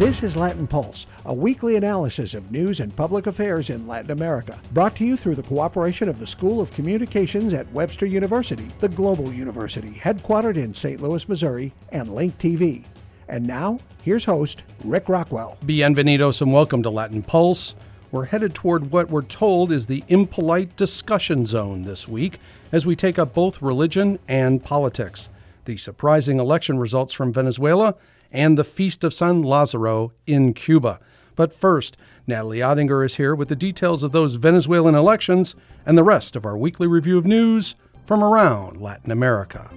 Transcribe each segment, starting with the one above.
This is Latin Pulse, a weekly analysis of news and public affairs in Latin America, brought to you through the cooperation of the School of Communications at Webster University, the global university headquartered in St. Louis, Missouri, and Link TV. And now, here's host Rick Rockwell. Bienvenidos and welcome to Latin Pulse. We're headed toward what we're told is the impolite discussion zone this week as we take up both religion and politics, the surprising election results from Venezuela, and the Feast of San Lazaro in Cuba. But first, Natalie Ottinger is here with the details of those Venezuelan elections and the rest of our weekly review of news from around Latin America.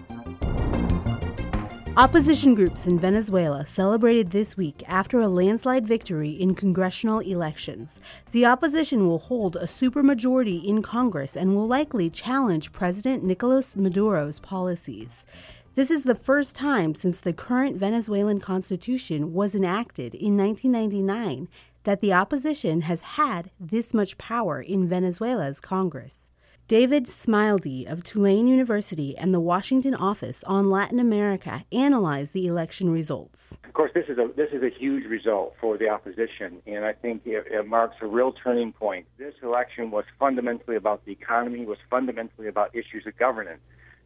Opposition groups in Venezuela celebrated this week after a landslide victory in congressional elections. The opposition will hold a supermajority in Congress and will likely challenge President Nicolas Maduro's policies. This is the first time since the current Venezuelan constitution was enacted in 1999 that the opposition has had this much power in Venezuela's Congress. David Smilde of Tulane University and the Washington office on Latin America analyzed the election results. Of course, this is a this is a huge result for the opposition, and I think it, it marks a real turning point. This election was fundamentally about the economy, was fundamentally about issues of governance.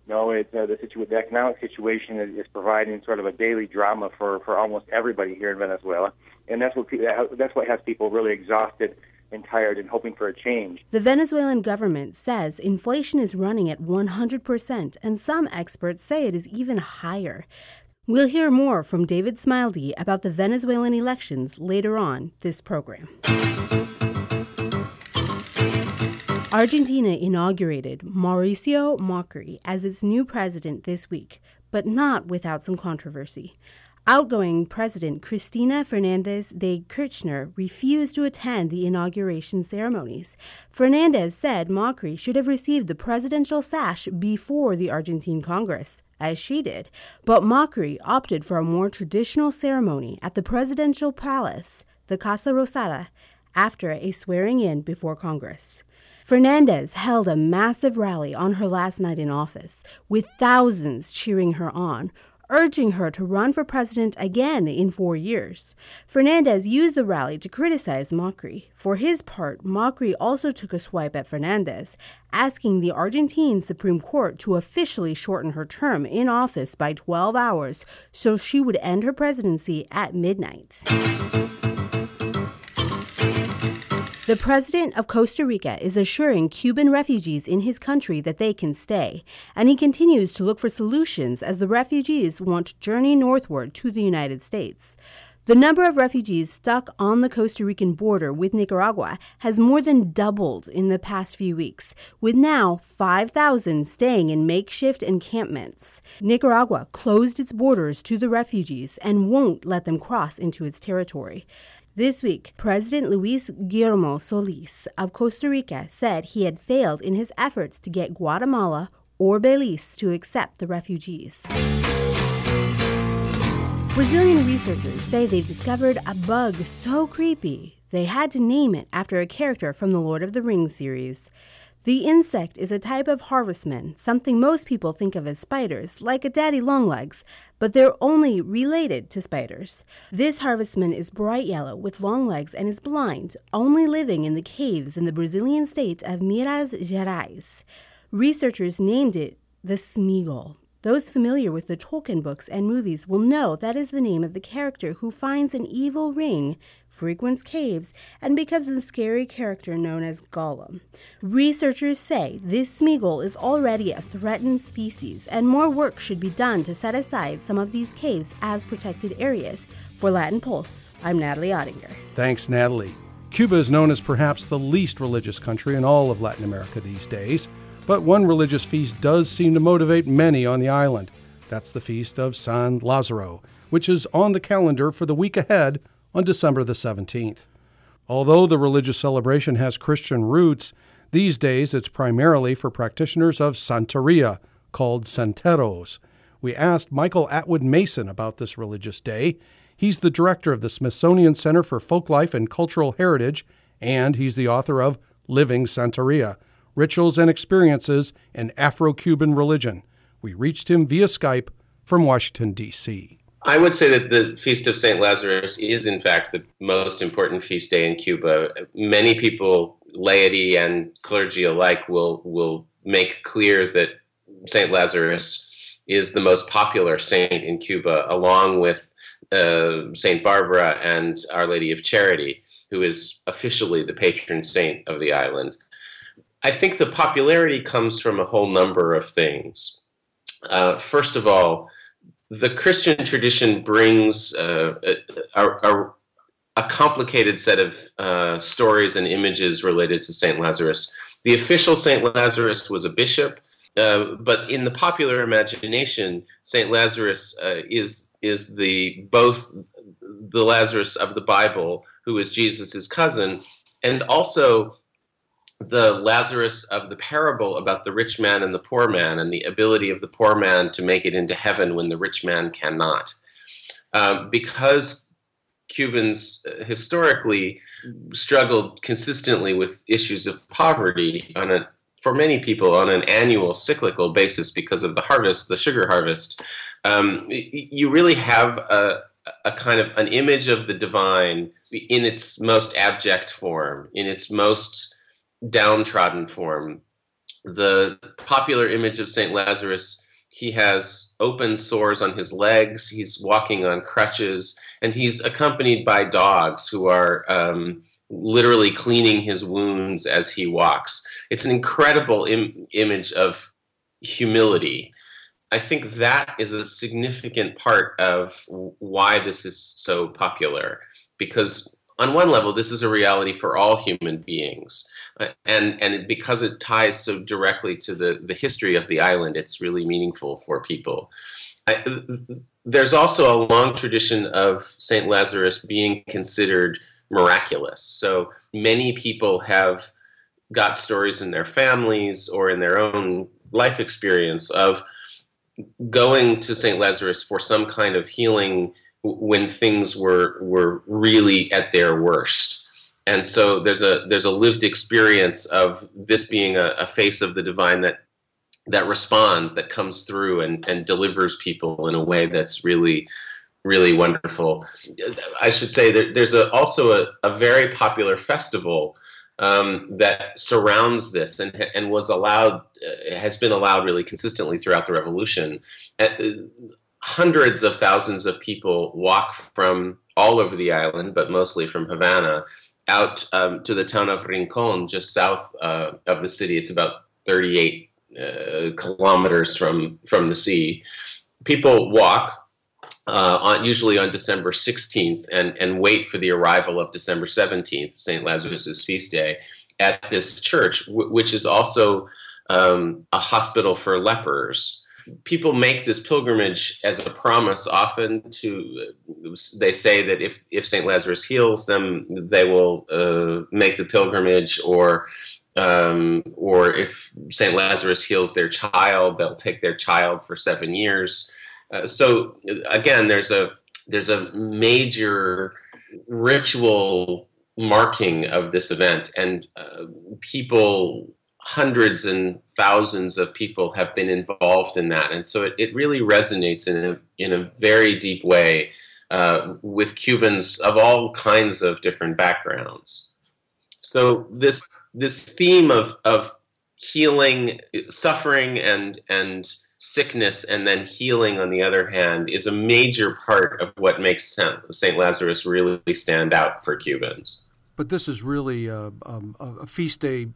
No, it's uh, the, situ- the economic situation is, is providing sort of a daily drama for, for almost everybody here in Venezuela, and that's what pe- that's what has people really exhausted and tired and hoping for a change. The Venezuelan government says inflation is running at 100%, and some experts say it is even higher. We'll hear more from David Smilde about the Venezuelan elections later on this program. Argentina inaugurated Mauricio Macri as its new president this week, but not without some controversy. Outgoing President Cristina Fernandez de Kirchner refused to attend the inauguration ceremonies. Fernandez said Macri should have received the presidential sash before the Argentine Congress, as she did, but Macri opted for a more traditional ceremony at the presidential palace, the Casa Rosada, after a swearing in before Congress. Fernandez held a massive rally on her last night in office, with thousands cheering her on, urging her to run for president again in four years. Fernandez used the rally to criticize Macri. For his part, Macri also took a swipe at Fernandez, asking the Argentine Supreme Court to officially shorten her term in office by 12 hours so she would end her presidency at midnight. The president of Costa Rica is assuring Cuban refugees in his country that they can stay, and he continues to look for solutions as the refugees want to journey northward to the United States. The number of refugees stuck on the Costa Rican border with Nicaragua has more than doubled in the past few weeks, with now 5,000 staying in makeshift encampments. Nicaragua closed its borders to the refugees and won't let them cross into its territory. This week, President Luis Guillermo Solis of Costa Rica said he had failed in his efforts to get Guatemala or Belize to accept the refugees. Brazilian researchers say they've discovered a bug so creepy they had to name it after a character from the Lord of the Rings series. The insect is a type of harvestman, something most people think of as spiders, like a daddy longlegs, but they're only related to spiders. This harvestman is bright yellow with long legs and is blind, only living in the caves in the Brazilian state of Minas Gerais. Researchers named it the Smeagol those familiar with the Tolkien books and movies will know that is the name of the character who finds an evil ring, frequents caves, and becomes the scary character known as Gollum. Researchers say this Smeagol is already a threatened species, and more work should be done to set aside some of these caves as protected areas. For Latin Pulse, I'm Natalie Ottinger. Thanks, Natalie. Cuba is known as perhaps the least religious country in all of Latin America these days. But one religious feast does seem to motivate many on the island. That's the feast of San Lazaro, which is on the calendar for the week ahead on December the 17th. Although the religious celebration has Christian roots, these days it's primarily for practitioners of Santeria, called Santeros. We asked Michael Atwood Mason about this religious day. He's the director of the Smithsonian Center for Folklife and Cultural Heritage, and he's the author of Living Santeria Rituals and Experiences in Afro Cuban Religion. We reached him via Skype from Washington, D.C. I would say that the Feast of St. Lazarus is, in fact, the most important feast day in Cuba. Many people, laity and clergy alike, will, will make clear that St. Lazarus is the most popular saint in Cuba, along with uh, St. Barbara and Our Lady of Charity, who is officially the patron saint of the island. I think the popularity comes from a whole number of things. Uh, first of all, the Christian tradition brings uh, a, a, a, complicated set of uh, stories and images related to St. Lazarus. The official St. Lazarus was a bishop, uh, but in the popular imagination, St. Lazarus uh, is, is the, both the Lazarus of the Bible, who is Jesus' cousin, and also the Lazarus of the parable about the rich man and the poor man and the ability of the poor man to make it into heaven when the rich man cannot. Um, because Cubans uh, historically struggled consistently with issues of poverty on a for many people on an annual cyclical basis because of the harvest, the sugar harvest, um, you really have a, a kind of an image of the divine in its most abject form, in its most downtrodden form. The popular image of St. Lazarus, he has open sores on his legs, he's walking on crutches, and he's accompanied by dogs who are um, literally cleaning his wounds as he walks. It's an incredible Im- image of humility. I think that is a significant part of why this is so popular because on one level, this is a reality for all human beings. And and because it ties so directly to the, the history of the island, it's really meaningful for people. I, there's also a long tradition of St. Lazarus being considered miraculous. So many people have got stories in their families or in their own life experience of going to St. Lazarus for some kind of healing when things were were really at their worst. And so there's a there's a lived experience of this being a, a face of the divine that that responds, that comes through and, and delivers people in a way that's really really wonderful. I should say that there's a, also a, a very popular festival um, that surrounds this and, and was allowed, uh, has been allowed really consistently throughout the revolution. Uh, hundreds of thousands of people walk from all over the island, but mostly from Havana, out um, to the town of Rincon, just south uh, of the city. It's about 38 uh, kilometers from, from the sea. People walk uh, on, usually on December 16th and, and wait for the arrival of December 17th, St. Lazarus's feast day, at this church, w- which is also um, a hospital for lepers. People make this pilgrimage as a promise often to, they say that if, if St. Lazarus heals them, they will uh, make the pilgrimage or um, or if St. Lazarus heals their child, they'll take their child for seven years. Uh, so again, there's a there's a major ritual marking of this event, and uh, people, hundreds and thousands of people have been involved in that, and so it, it really resonates in a in a very deep way uh, with Cubans of all kinds of different backgrounds. So this this theme of of healing, suffering, and and sickness and then healing, on the other hand, is a major part of what makes St. Lazarus really stand out for Cubans. But this is really a, um, a, a feast day,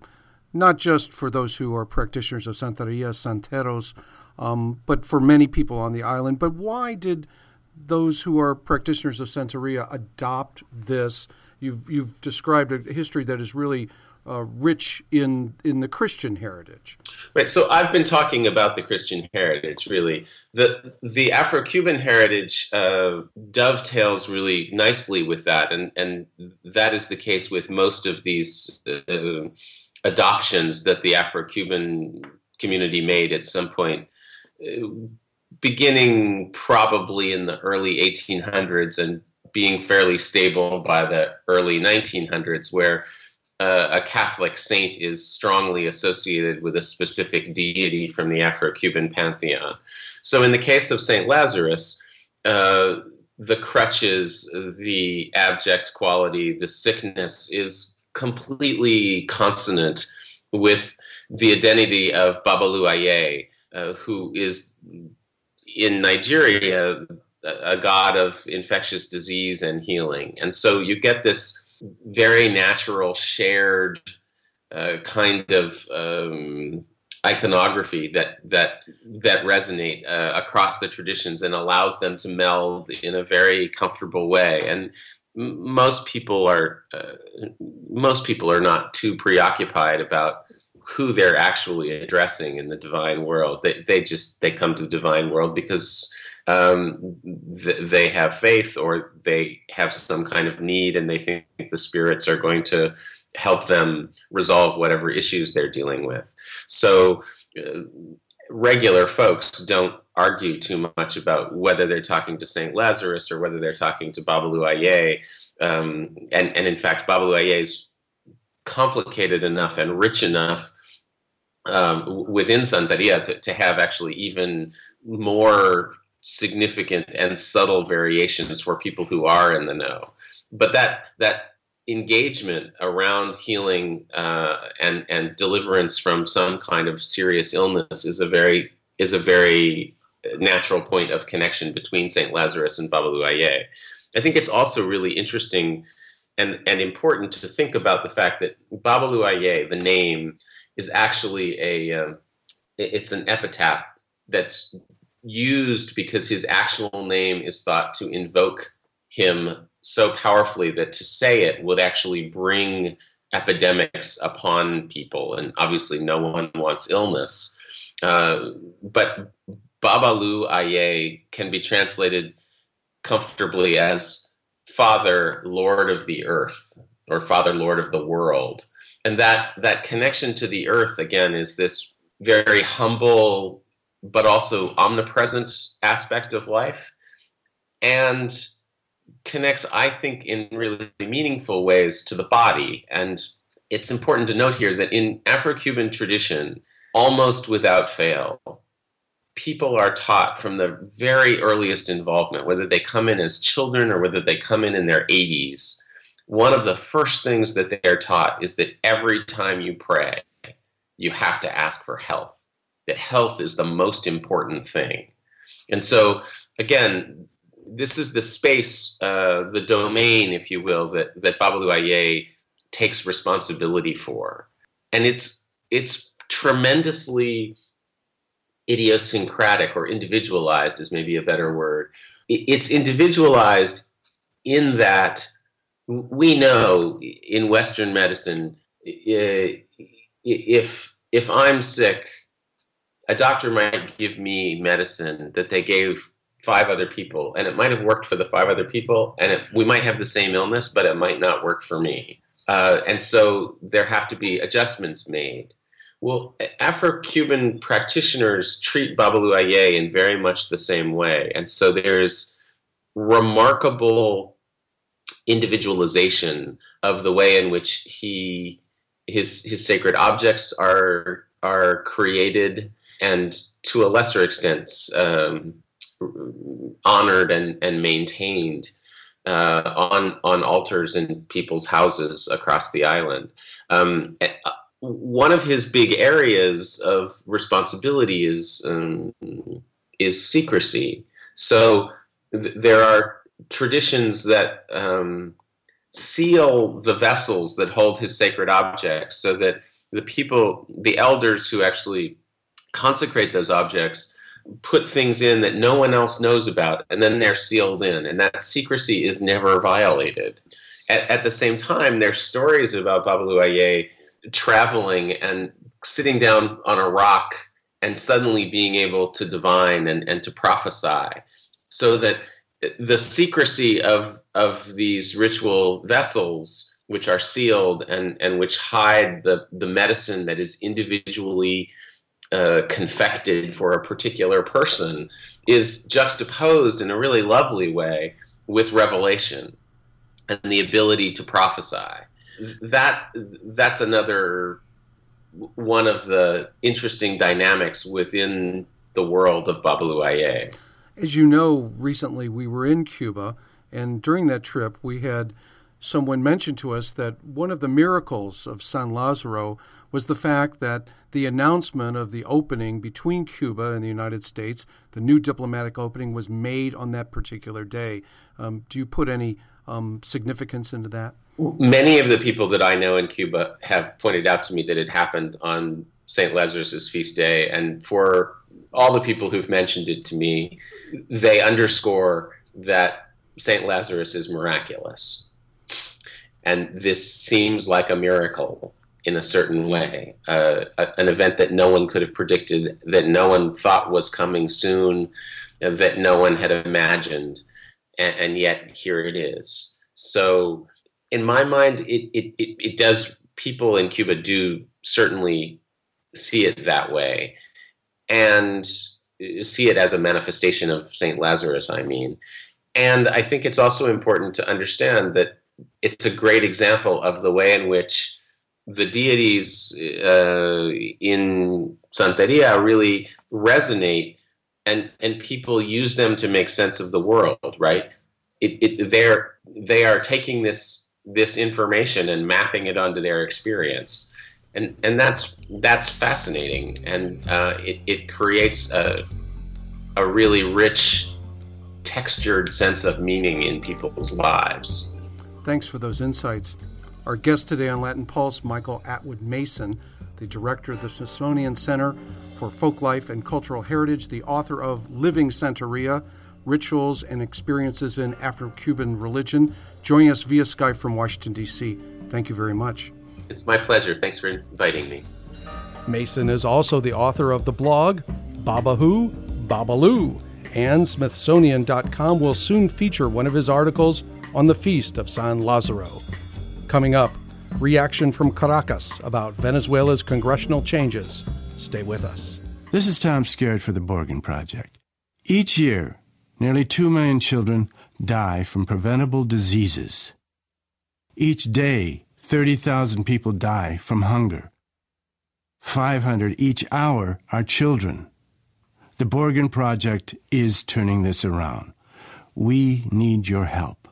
not just for those who are practitioners of Santeria, Santeros, um, but for many people on the island. But why did those who are practitioners of Santeria adopt this? You've, you've described a history that is really uh, rich in in the Christian heritage. Right. So I've been talking about the Christian heritage. Really, the the Afro-Cuban heritage uh, dovetails really nicely with that, and and that is the case with most of these uh, adoptions that the Afro-Cuban community made at some point. Uh, beginning probably in the early 1800s and being fairly stable by the early 1900s, where uh, a Catholic saint is strongly associated with a specific deity from the Afro Cuban pantheon. So, in the case of St. Lazarus, uh, the crutches, the abject quality, the sickness is completely consonant with the identity of Babalu Aye, uh, who is in Nigeria a god of infectious disease and healing. And so you get this very natural, shared uh, kind of um, iconography that that that resonate uh, across the traditions and allows them to meld in a very comfortable way. And most people are uh, most people are not too preoccupied about who they're actually addressing in the divine world. They they just they come to the divine world because um, th- they have faith or they have some kind of need and they think the spirits are going to help them resolve whatever issues they're dealing with. So, uh, regular folks don't argue too much about whether they're talking to St. Lazarus or whether they're talking to Babalu Aye. Um, and, and in fact, Babalu Aye is complicated enough and rich enough um, within Santeria to, to have actually even more significant and subtle variations for people who are in the know. But that that engagement around healing uh, and and deliverance from some kind of serious illness is a very is a very natural point of connection between Saint Lazarus and Babalu. I think it's also really interesting and and important to think about the fact that Babalu Aye, the name, is actually a um, it's an epitaph that's used because his actual name is thought to invoke him so powerfully that to say it would actually bring epidemics upon people. And obviously, no one wants illness. Uh, but Babalu Aye can be translated comfortably as Father, Lord of the earth, or Father, Lord of the world. And that, that connection to the earth, again, is this very humble but also omnipresent aspect of life. And connects, I think, in really meaningful ways to the body. And it's important to note here that in Afro Cuban tradition, almost without fail, people are taught from the very earliest involvement, whether they come in as children or whether they come in in their 80s. One of the first things that they're taught is that every time you pray, you have to ask for health, that health is the most important thing. And so, again, this is the space, uh, the domain, if you will, that that Babalu Aye takes responsibility for, and it's it's tremendously idiosyncratic or individualized is maybe a better word. It's individualized in that we know in Western medicine if if I'm sick, a doctor might give me medicine that they gave five other people and it might have worked for the five other people and it, we might have the same illness but it might not work for me uh, and so there have to be adjustments made well afro-cuban practitioners treat babalu aye in very much the same way and so there's remarkable individualization of the way in which he his his sacred objects are are created and to a lesser extent um, honored and, and maintained uh, on on altars in people's houses across the island. Um, one of his big areas of responsibility is um, is secrecy. So th- there are traditions that um, seal the vessels that hold his sacred objects, so that the people, the elders who actually consecrate those objects, put things in that no one else knows about, and then they're sealed in, and that secrecy is never violated. At, at the same time, there's stories about Babalu Aye traveling and sitting down on a rock and suddenly being able to divine and, and to prophesy. So that the secrecy of, of these ritual vessels, which are sealed and, and which hide the, the medicine that is individually uh, confected for a particular person is juxtaposed in a really lovely way with revelation and the ability to prophesy. That that's another one of the interesting dynamics within the world of Babalu. As you know, recently we were in Cuba, and during that trip we had someone mention to us that one of the miracles of San Lazaro was the fact that the announcement of the opening between Cuba and the United States, the new diplomatic opening, was made on that particular day. Um, do you put any um, significance into that? Many of the people that I know in Cuba have pointed out to me that it happened on St. Lazarus's feast day, and for all the people who've mentioned it to me, they underscore that St. Lazarus is miraculous and this seems like a miracle in a certain way, uh, an event that no one could have predicted, that no one thought was coming soon, that no one had imagined, and, and, yet here it is. So, in my mind, it, it, it, it does, people in Cuba do certainly see it that way and see it as a manifestation of St. Lazarus, I mean. And I think it's also important to understand that it's a great example of the way in which the deities uh, in Santeria really resonate and and people use them to make sense of the world, right? It, it, they're they are taking this this information and mapping it onto their experience, and and that's that's fascinating, and uh, it it creates a a really rich, textured sense of meaning in people's lives. Thanks for those insights. Our guest today on Latin Pulse, Michael Atwood Mason, the director of the Smithsonian Center for Folklife and Cultural Heritage, the author of Living Santeria Rituals and Experiences in Afro Cuban Religion, joining us via Skype from Washington, D.C. Thank you very much. It's my pleasure. Thanks for inviting me. Mason is also the author of the blog Baba Who? Babalu, and Smithsonian.com will soon feature one of his articles on the feast of San Lazaro. Coming up, reaction from Caracas about Venezuela's congressional changes. Stay with us. This is Tom Skerritt for the Borgen Project. Each year, nearly 2 million children die from preventable diseases. Each day, 30,000 people die from hunger. 500 each hour are children. The Borgen Project is turning this around. We need your help.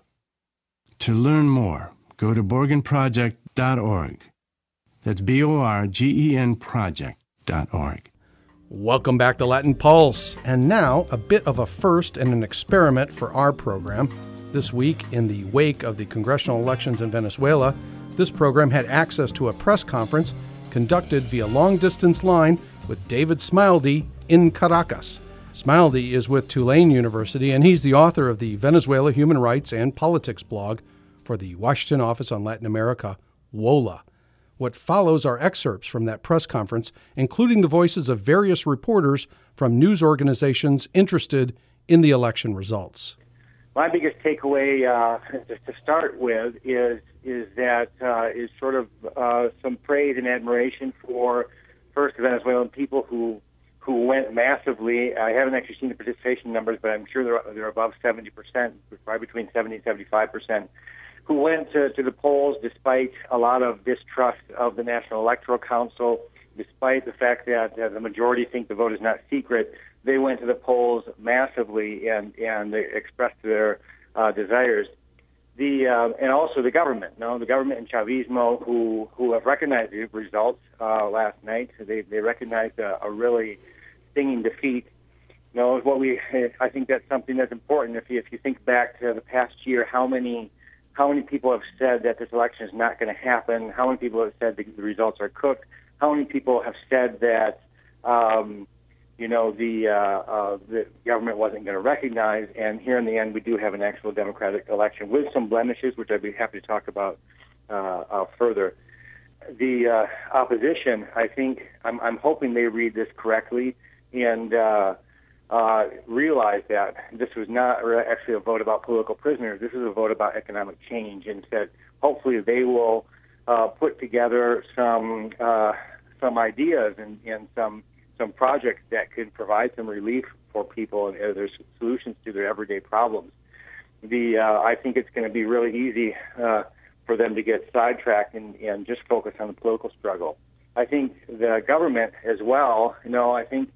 To learn more, go to borgenproject.org. That's B O R G E N project.org. Welcome back to Latin Pulse. And now, a bit of a first and an experiment for our program. This week, in the wake of the congressional elections in Venezuela, this program had access to a press conference conducted via long distance line with David Smilde in Caracas. Smilde is with Tulane University, and he's the author of the Venezuela Human Rights and Politics blog for the Washington Office on Latin America, WOLA. What follows are excerpts from that press conference, including the voices of various reporters from news organizations interested in the election results. My biggest takeaway, uh, to start with, is is that uh, is sort of uh, some praise and admiration for first the Venezuelan people who who went massively. I haven't actually seen the participation numbers, but I'm sure they're they're above 70 percent, probably between 70 and 75 percent, who went to, to the polls despite a lot of distrust of the National Electoral Council, despite the fact that uh, the majority think the vote is not secret. They went to the polls massively and and they expressed their uh, desires. The uh, and also the government. you No, the government and Chavismo, who who have recognized the results uh, last night. They they recognized a, a really stinging defeat. You know, what we I think that's something that's important. If you if you think back to the past year, how many how many people have said that this election is not going to happen? How many people have said the, the results are cooked? How many people have said that um, you know the uh, uh, the government wasn't going to recognize? And here in the end, we do have an actual democratic election with some blemishes, which I'd be happy to talk about uh, uh, further the uh, opposition, I think, I'm, I'm hoping they read this correctly and uh, uh, realize that this was not actually a vote about political prisoners. This is a vote about economic change, and said hopefully they will uh, put together some uh, some ideas and, and some some projects that could provide some relief for people and uh, their solutions to their everyday problems. The uh, I think it's going to be really easy uh, for them to get sidetracked and, and just focus on the political struggle. I think the government as well, you know, I think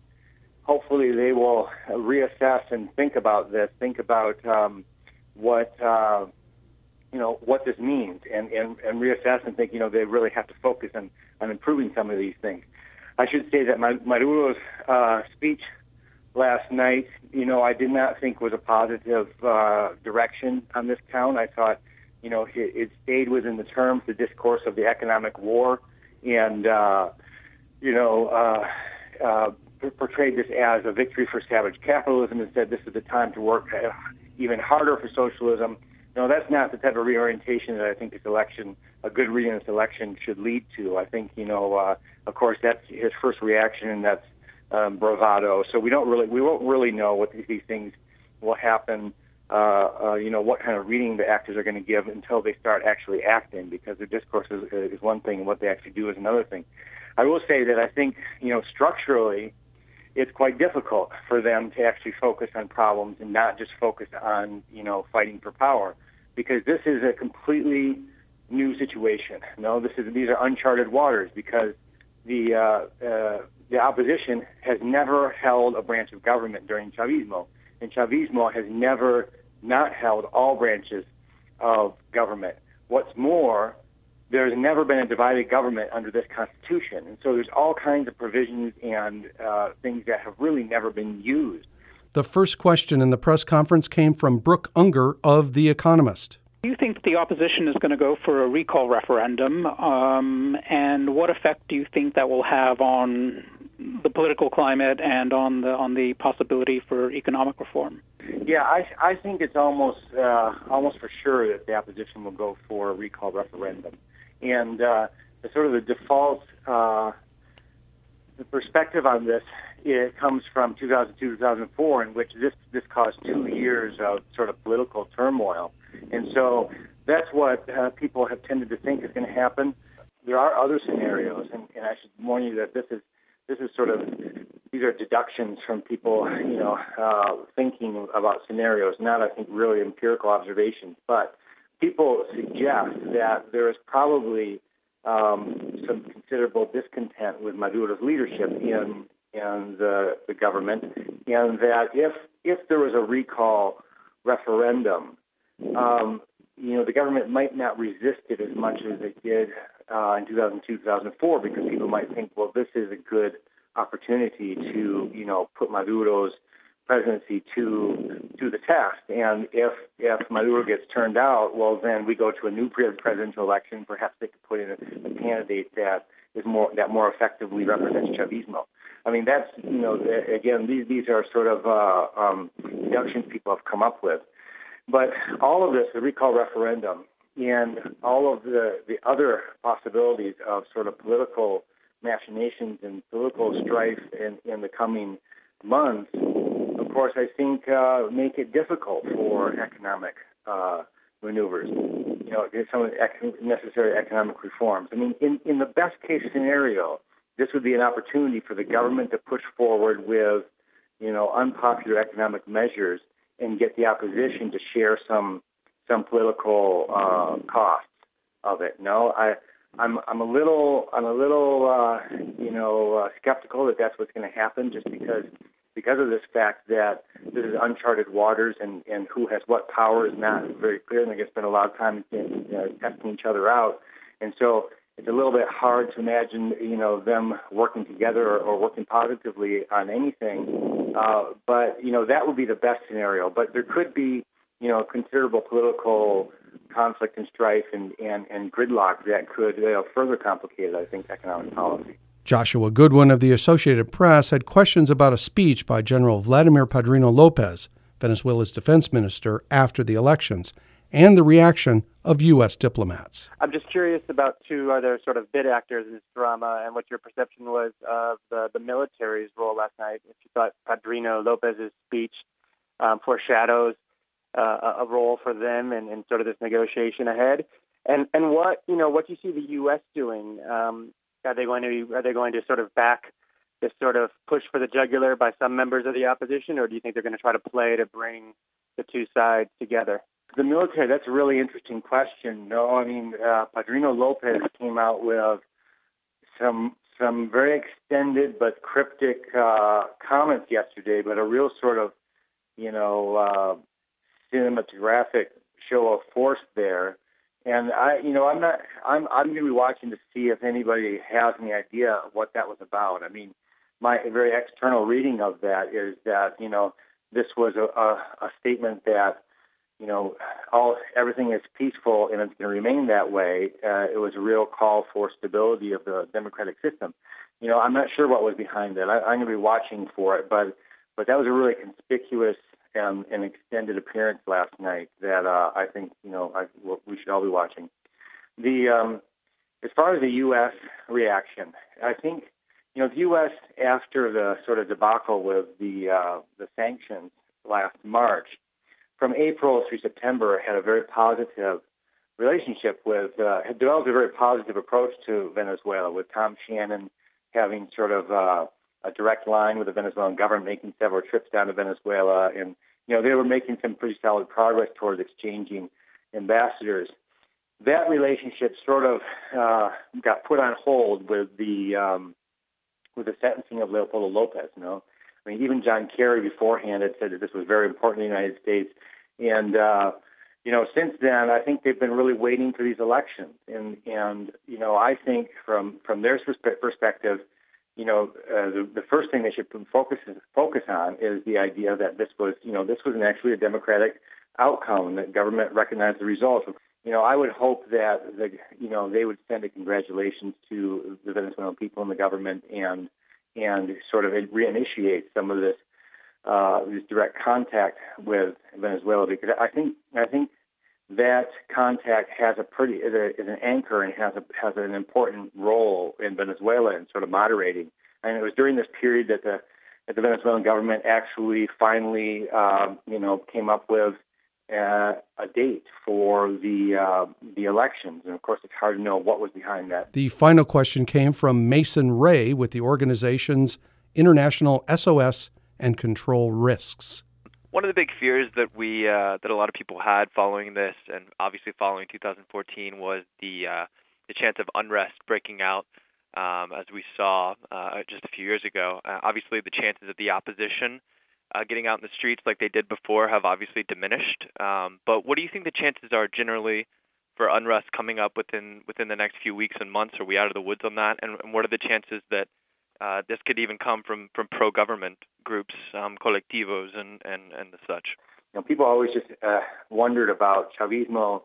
hopefully they will reassess and think about this, think about um, what uh, you know what this means, and, and and reassess and think you know they really have to focus on on improving some of these things. I should say that Maduro's uh, speech last night, you know, I did not think was a positive uh, direction on this count. I thought, you know, it, it stayed within the terms, the discourse of the economic war, and uh, you know, uh, uh, portrayed this as a victory for savage capitalism and said this is the time to work uh, even harder for socialism. No, that's not the type of reorientation that I think this election, a good reading of this election, should lead to. I think, you know, uh, of course, that's his first reaction, and that's um, bravado. So we don't really, we won't really know what these, these things will happen. Uh, uh, you know what kind of reading the actors are going to give until they start actually acting, because their discourse is, is one thing and what they actually do is another thing. I will say that I think you know structurally, it's quite difficult for them to actually focus on problems and not just focus on you know fighting for power, because this is a completely new situation. No, this is these are uncharted waters because the uh, uh, the opposition has never held a branch of government during Chavismo, and Chavismo has never not held all branches of government. What's more, there's never been a divided government under this constitution, and so there's all kinds of provisions and uh, things that have really never been used. The first question in the press conference came from Brooke Unger of The Economist. Do you think the opposition is going to go for a recall referendum? Um, and what effect do you think that will have on the political climate and on the on the possibility for economic reform? Yeah, I I think it's almost uh, almost for sure that the opposition will go for a recall referendum, and uh, the sort of the default uh, the perspective on this it comes from 2002 2004, in which this this caused two years of sort of political turmoil, and so that's what uh, people have tended to think is going to happen. There are other scenarios, and, and I should warn you that this is this is sort of these are deductions from people, you know, uh, thinking about scenarios, not I think really empirical observations. But people suggest that there is probably um, some considerable discontent with Maduro's leadership in in the, the government, and that if if there was a recall referendum, um, you know, the government might not resist it as much as it did uh, in 2002, 2004, because people might think, well, this is a good opportunity to, you know, put Maduro's presidency to to the test. And if if Maduro gets turned out, well, then we go to a new presidential election. Perhaps they could put in a, a candidate that is more that more effectively represents Chavismo. I mean, that's you know, again, these these are sort of uh, um, deductions people have come up with. But all of this, the recall referendum, and all of the, the other possibilities of sort of political machinations and political strife in, in the coming months, course, I think uh, make it difficult for economic uh, maneuvers. You know, some the necessary economic reforms. I mean, in, in the best case scenario, this would be an opportunity for the government to push forward with, you know, unpopular economic measures and get the opposition to share some some political uh, costs of it. No, I. I'm I'm a little I'm a little uh, you know uh, skeptical that that's what's going to happen just because because of this fact that this is uncharted waters and and who has what power is not very clear and they're spend a lot of time in, uh, testing each other out. And so it's a little bit hard to imagine you know them working together or, or working positively on anything. Uh, but you know that would be the best scenario. But there could be you know, considerable political conflict and strife and, and, and gridlock that could uh, further complicate, I think, economic policy. Joshua Goodman of the Associated Press had questions about a speech by General Vladimir Padrino Lopez, Venezuela's defense minister, after the elections, and the reaction of U.S. diplomats. I'm just curious about two other sort of bit actors in this drama and what your perception was of the, the military's role last night. If you thought Padrino Lopez's speech um, foreshadows uh, a role for them in, in sort of this negotiation ahead. And and what you know what do you see the U.S. doing? Um, are they going to be are they going to sort of back this sort of push for the jugular by some members of the opposition, or do you think they're going to try to play to bring the two sides together? The military, that's a really interesting question. No, I mean, uh, Padrino Lopez came out with some some very extended but cryptic uh, comments yesterday, but a real sort of, you know, uh, cinematographic show of force there. And I, you know, I'm not, I'm, I'm going to be watching to see if anybody has any idea what that was about. I mean, my very external reading of that is that, you know, this was a, a, a statement that, you know, all everything is peaceful and it's going to remain that way. Uh, it was a real call for stability of the democratic system. You know, I'm not sure what was behind that. I, I'm going to be watching for it, but but that was a really conspicuous um, an extended appearance last night that uh, I think you know I, we should all be watching. The um, as far as the U.S. reaction, I think you know the U.S. after the sort of debacle with the uh, the sanctions last March, from April through September, had a very positive relationship with uh, had developed a very positive approach to Venezuela, with Tom Shannon having sort of uh, a direct line with the Venezuelan government, making several trips down to Venezuela, and you know they were making some pretty solid progress towards exchanging ambassadors. That relationship sort of uh, got put on hold with the um, with the sentencing of Leopoldo Lopez. You know, I mean, even John Kerry beforehand had said that this was very important in the United States, and uh, you know, since then, I think they've been really waiting for these elections, and and you know, I think from from their perspective, you know, uh, the, the first thing they should focus focus on is the idea that this was, you know, this was actually a democratic outcome, that government recognized the results. You know, I would hope that the, you know, they would send a congratulations to the Venezuelan people and the government, and and sort of reinitiate some of this uh, this direct contact with Venezuela, because I think I think that contact has a pretty is, a, is an anchor and has a has an important role in Venezuela in sort of moderating. And it was during this period that the that the Venezuelan government actually finally um, you know came up with uh, a date for the uh, the elections. And of course, it's hard to know what was behind that. The final question came from Mason Ray with the organization's International SOS and Control Risks one of the big fears that we uh, that a lot of people had following this, and obviously following 2014, was the uh, the chance of unrest breaking out, um, as we saw uh, just a few years ago. Uh, obviously, the chances of the opposition uh, getting out in the streets like they did before have obviously diminished. Um, but what do you think the chances are generally for unrest coming up within within the next few weeks and months? Are we out of the woods on that? And, and what are the chances that uh, this could even come from, from pro-government groups, um, colectivos, and, and, and such. You know, people always just uh, wondered about Chavismo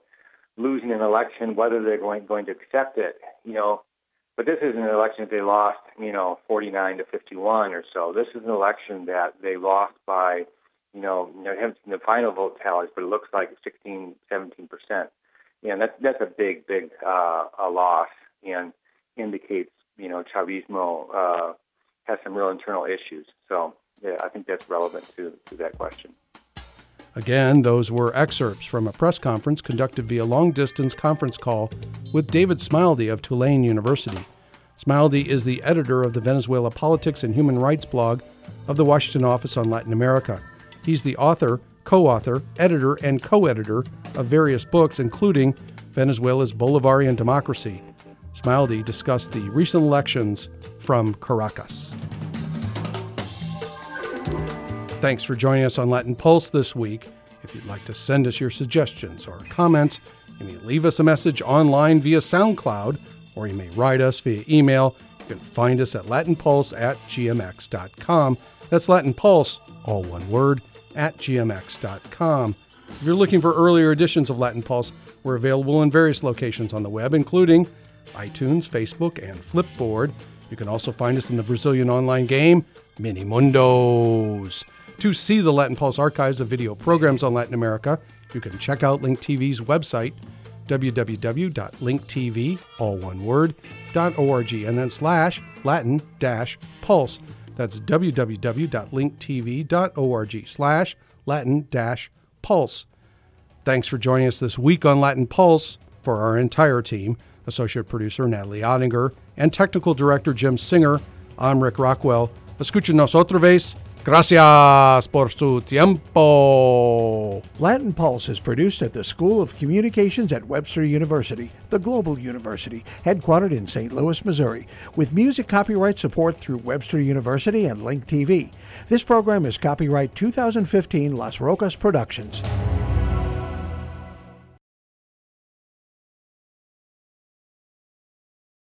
losing an election, whether they're going going to accept it. You know, but this is an election that they lost, you know, 49 to 51 or so. This is an election that they lost by, you know, you know, haven't seen the final vote tallies, but it looks like 16, 17 percent. And that's that's a big, big uh, a loss, and indicates you know, Chavismo uh, has some real internal issues. So yeah, I think that's relevant to, to that question. Again, those were excerpts from a press conference conducted via long distance conference call with David Smilde of Tulane University. Smilde is the editor of the Venezuela Politics and Human Rights blog of the Washington Office on Latin America. He's the author, co author, editor, and co editor of various books, including Venezuela's Bolivarian Democracy Smilde discussed the recent elections from Caracas. Thanks for joining us on Latin Pulse this week. If you'd like to send us your suggestions or comments, you may leave us a message online via SoundCloud, or you may write us via email. You can find us at latinpulse at gmx.com. That's Latin Pulse, all one word, at gmx.com. If you're looking for earlier editions of Latin Pulse, we're available in various locations on the web, including iTunes, Facebook, and Flipboard. You can also find us in the Brazilian online game, Minimundos. To see the Latin Pulse archives of video programs on Latin America, you can check out Link TV's website, www.linktv, all one word, .org, and then slash Latin dash pulse. That's www.linktv.org slash Latin dash pulse. Thanks for joining us this week on Latin Pulse. For our entire team, Associate Producer Natalie Ottinger, and Technical Director Jim Singer. I'm Rick Rockwell. Escúchenos otra vez Gracias por su tiempo. Latin Pulse is produced at the School of Communications at Webster University, the global university, headquartered in St. Louis, Missouri, with music copyright support through Webster University and Link TV. This program is copyright 2015 Las Rocas Productions.